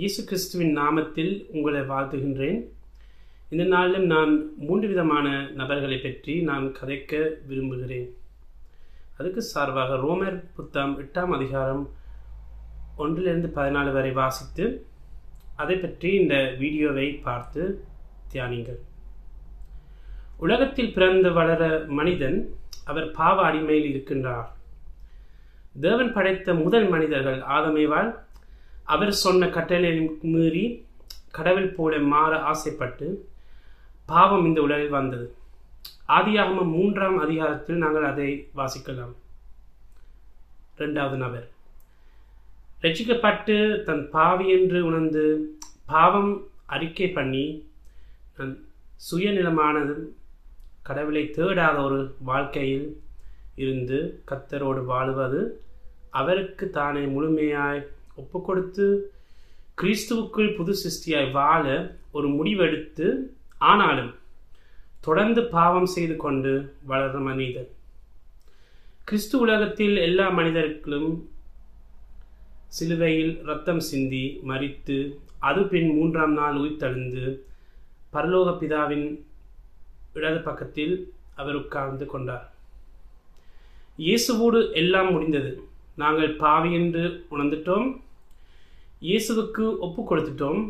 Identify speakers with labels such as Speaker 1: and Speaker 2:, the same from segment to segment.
Speaker 1: இயேசு கிறிஸ்துவின் நாமத்தில் உங்களை வாழ்த்துகின்றேன். இந்த நாளிலும் நான் மூன்று விதமான நபர்களை பற்றி நான் கதைக்க விரும்புகிறேன். அதுக்கு சார்பாக ரோமர் புத்தம் எட்டாம் அதிகாரம் ஒன்றிலிருந்து பதினாலு வரை வாசித்து அதை பற்றி இந்த வீடியோவை பார்த்து தியானிங்கள். உலகத்தில் பிறந்து வளர மனிதன் அவர் பாவ அடிமையில் இருக்கின்றார். தேவன் படைத்த முதல் மனிதர்கள் ஆதமைவால் அவர் சொன்ன கட்டளை மீறி கடவுள் போல மாற ஆசைப்பட்டு பாவம் இந்த உலகில் வந்தது. ஆதியாகமம் மூன்றாம் அதிகாரத்தில் நாங்கள் அதை வாசிக்கலாம். இரண்டாவது நபர். ரட்சிக்கப்பட்டு தன் பாவி என்று உணர்ந்து பாவம் அறிக்கை பண்ணி தன் சுயநிலமானது கடவுளை தேடாத ஒரு வாழ்க்கையில் இருந்து கத்தரோடு வாழ்வது அவருக்கு தானே முழுமையாய் ஒப்பு கொடுத்து கிறிஸ்துவுக்குள் புது சிருஷ்டியாய் வாழ ஒரு முடிவெடுத்து ஆனாலும் தொடர்ந்து பாவம் செய்து கொண்டு வளர்ற மனிதன் கிறிஸ்து உலகத்தில் எல்லா மனிதர்களும் சிலுவையில் ரத்தம் சிந்தி மறித்து அது பின் மூன்றாம் நாள் உயிர்த்தெழுந்து பரலோக பிதாவின் இடது பக்கத்தில் அவர் உட்கார்ந்து கொண்டார். இயேசுவோடு எல்லாம் முடிந்தது. நாங்கள் பாவி என்று உணர்ந்துட்டோம். இயேசுவுக்கு ஒப்பு கொடுத்துட்டோம்.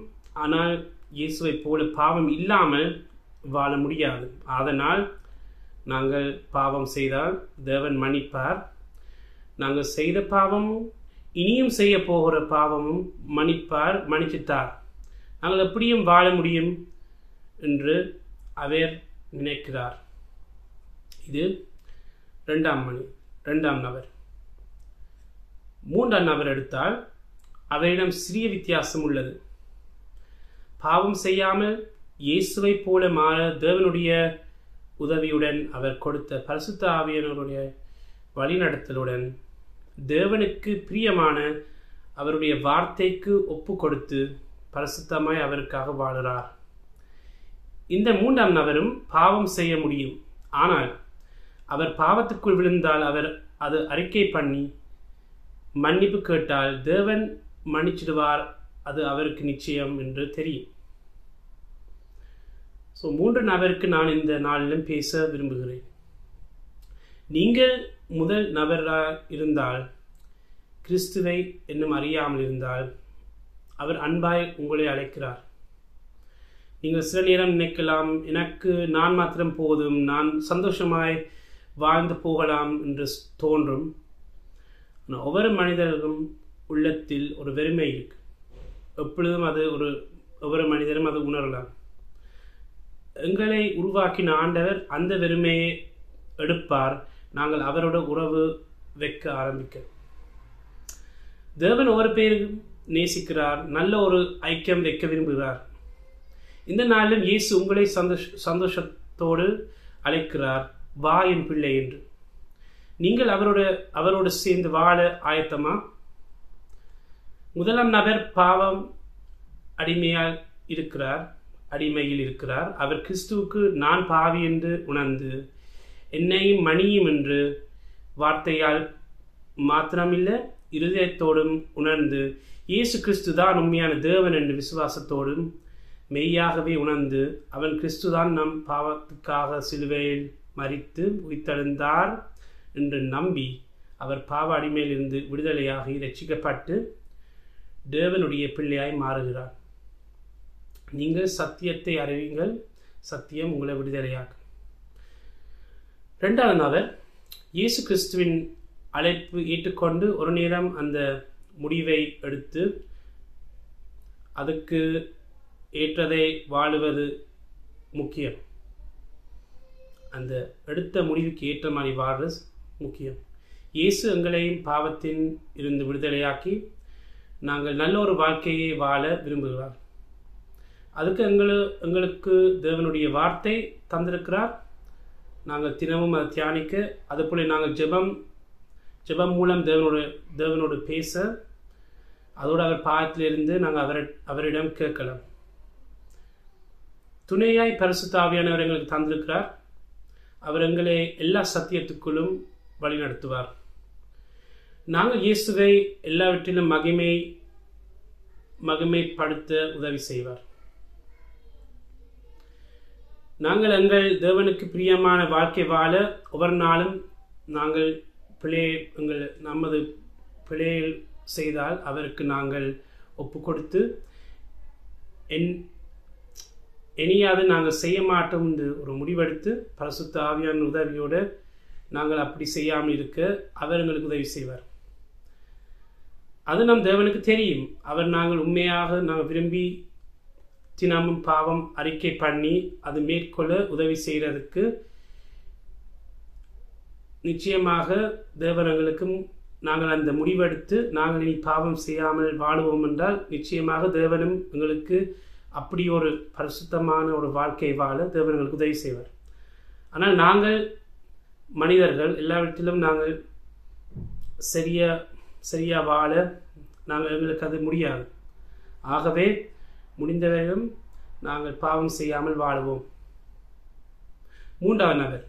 Speaker 1: ஆனால் இயேசுவை போல பாவம் இல்லாமல் வாழ முடியாது. அதனால் நாங்கள் பாவம் செய்தால் தேவன் மன்னிப்பார். நாங்கள் செய்த பாவமும் இனியும் செய்ய போகிற பாவமும் மன்னிப்பார் மன்னிச்சுட்டார். நாங்கள் எப்படியும் வாழ முடியும் என்று அவர் நினைக்கிறார். இது ரெண்டாம் மணி ரெண்டாம் நபர். மூன்றாம் நபர் எடுத்தால் அவரிடம் சிறிய வித்தியாசம் உள்ளது. பாவம் செய்யாமல் இயேசுவை போல மாற தேவனுடைய உதவியுடன் அவர் கொடுத்த பரிசுத்த ஆவியனருடைய வழிநடத்தலுடன் தேவனுக்கு பிரியமான அவருடைய வார்த்தைக்கு ஒப்பு கொடுத்து பரிசுத்தமாய் அவருக்காக வாழ்கிறார். இந்த மூன்றாம் நபரும் பாவம் செய்ய முடியும். ஆனால் அவர் பாவத்துக்குள் விழுந்தால் அவர் அது அறிக்கை பண்ணி மன்னிப்பு கேட்டால் தேவன் மன்னிச்சிடுவார் அது அவருக்கு நிச்சயம் என்று தெரியும். ஸோ மூன்று நபருக்கு நான் இந்த நாளிலும் பேச விரும்புகிறேன். நீங்கள் முதல் நபராக இருந்தால் கிறிஸ்துவை இன்னும் அறியாமல் இருந்தால் அவர் அன்பாய் உங்களை அழைக்கிறார். நீங்கள் சில நேரம் நினைக்கலாம் எனக்கு நான் மாத்திரம் போதும் நான் சந்தோஷமாய் வாழ்ந்து போகலாம் என்று தோன்றும். ஒவ்வொரு மனிதரும் உள்ளத்தில் ஒரு வெறுமை இருக்கு. எப்பொழுதும் அது ஒரு ஒவ்வொரு மனிதரும் அது உணரலாம். எங்களை உருவாக்கின ஆண்டவர் அந்த வெறுமையை எடுப்பார். நாங்கள் அவரோட உறவு வைக்க ஆரம்பிக்க தேவன் ஒவ்வொரு பேரும் நேசிக்கிறார். நல்ல ஒரு ஐக்கியம் வைக்க விரும்புகிறார். இந்த நாளிலும் இயேசு உங்களை சந்தோஷ சந்தோஷத்தோடு அழைக்கிறார். வா என் பிள்ளை என்று. நீங்கள் அவரோட அவரோடு சேர்ந்து வாழ ஆயத்தமா? முதலாம் நபர் பாவம் அடிமையால் இருக்கிறார் அடிமையில் இருக்கிறார். அவர் கிறிஸ்துவுக்கு நான் பாவி என்று உணர்ந்து என்னையும் மணியும் என்று வார்த்தையால் மாத்திரமில்லை இருதயத்தோடும் உணர்ந்து இயேசு கிறிஸ்து தான் உண்மையான தேவன் என்று விசுவாசத்தோடும் மெய்யாகவே உணர்ந்து அவன் கிறிஸ்துதான் நம் பாவத்துக்காக சிலுவையில் மறித்து உயிர்த்தெழுந்தார். என்று நம்பி அவர் பாவ அடிமையிலிருந்து விடுதலையாகி ரட்சிக்கப்பட்டு தேவனுடைய பிள்ளையாய் மாறுகிறார். நீங்கள் சத்தியத்தை அறிவீங்கள் சத்தியம் உங்களை விடுதலையாகும் ரெண்டாவது நபர் இயேசு கிறிஸ்துவின் அழைப்பு ஏற்றுக்கொண்டு ஒரு நேரம் அந்த முடிவை எடுத்து அதுக்கு ஏற்றதை வாழுவது முக்கியம். அந்த எடுத்த முடிவுக்கு ஏற்ற மாதிரி வாழ்றது முக்கியம். இயேசு எங்களையும் பாவத்தின் இருந்து விடுதலையாக்கி நாங்கள் நல்ல ஒரு வாழ்க்கையை வாழ விரும்புகிறார். அதுக்கு எங்களு எங்களுக்கு தேவனுடைய வார்த்தை தந்திருக்கிறார். நாங்கள் தினமும் அதை தியானிக்க அதுபோல நாங்கள் ஜெபம் ஜெபம் மூலம் தேவனோட தேவனோடு பேச அதோடு அவர் பாகத்திலிருந்து நாங்கள் அவர் அவரிடம் கேட்கலாம். துணையாய் பரிசுத்தாவியானவர் எங்களுக்கு தந்திருக்கிறார். அவர் எங்களை எல்லா சத்தியத்துக்குள்ளும் வழிநடத்துவார். நாங்கள் இயேசுவை எல்லாவற்றிலும் மகிமை மகிமைப்படுத்த உதவி செய்வார். நாங்கள் எங்கள் தேவனுக்கு பிரியமான வாழ்க்கை வாழ ஒவ்வொரு நாளும் நாங்கள் பிழை எங்கள் நமது பிழைகள் செய்தால் அவருக்கு நாங்கள் ஒப்பு கொடுத்து என் இனியாவது நாங்கள் செய்ய மாட்டோம் என்று ஒரு முடிவெடுத்து பரிசுத்த ஆவியான உதவியோடு நாங்கள் அப்படி செய்யாமல் இருக்க அவர் எங்களுக்கு உதவி செய்வார். அது நம் தேவனுக்கு தெரியும். அவர் நாங்கள் உண்மையாக நாங்கள் விரும்பி தினமும் பாவம் அறிக்கை பண்ணி அது மேற்கொள்ள உதவி செய்கிறதுக்கு நிச்சயமாக தேவனங்களுக்கும் நாங்கள் அந்த முடிவெடுத்து நாங்கள் இனி பாவம் செய்யாமல் வாழுவோம் என்றால் நிச்சயமாக தேவனும் எங்களுக்கு அப்படி ஒரு பரிசுத்தமான ஒரு வாழ்க்கை வாழ தேவனங்களுக்கு உதவி செய்வார். ஆனால் நாங்கள் மனிதர்கள் எல்லாவற்றிலும் நாங்கள் சரியா சரியா வாழ நாங்கள் எங்களுக்கு அது முடியாது. ஆகவே முடிந்தவரையும் நாங்கள் பாவம் செய்யாமல் வாழுவோம். மூன்றாவது நபர்.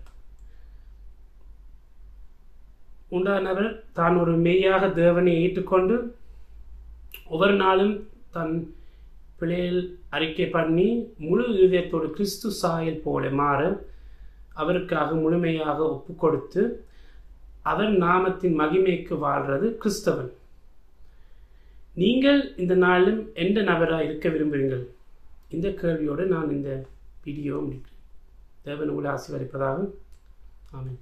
Speaker 1: மூன்றாவது நபர் தான் ஒரு மெய்யாக தேவனை ஏற்றுக்கொண்டு ஒவ்வொரு நாளும் தன் பிள்ளையில் அறிக்கை பண்ணி முழு இதயத்தோடு கிறிஸ்து சாயல் போல மாற அவருக்காக முழுமையாக ஒப்பு கொடுத்து அவர் நாமத்தின் மகிமைக்கு வாழ்றது கிறிஸ்தவன். நீங்கள் இந்த நாளிலும் எந்த நபராக இருக்க விரும்புகிறீர்கள்? இந்த கேள்வியோடு நான் இந்த வீடியோ முடிக்கிறேன். தேவன் உங்களை ஆசீர்வதிப்பதாக. ஆமேன்.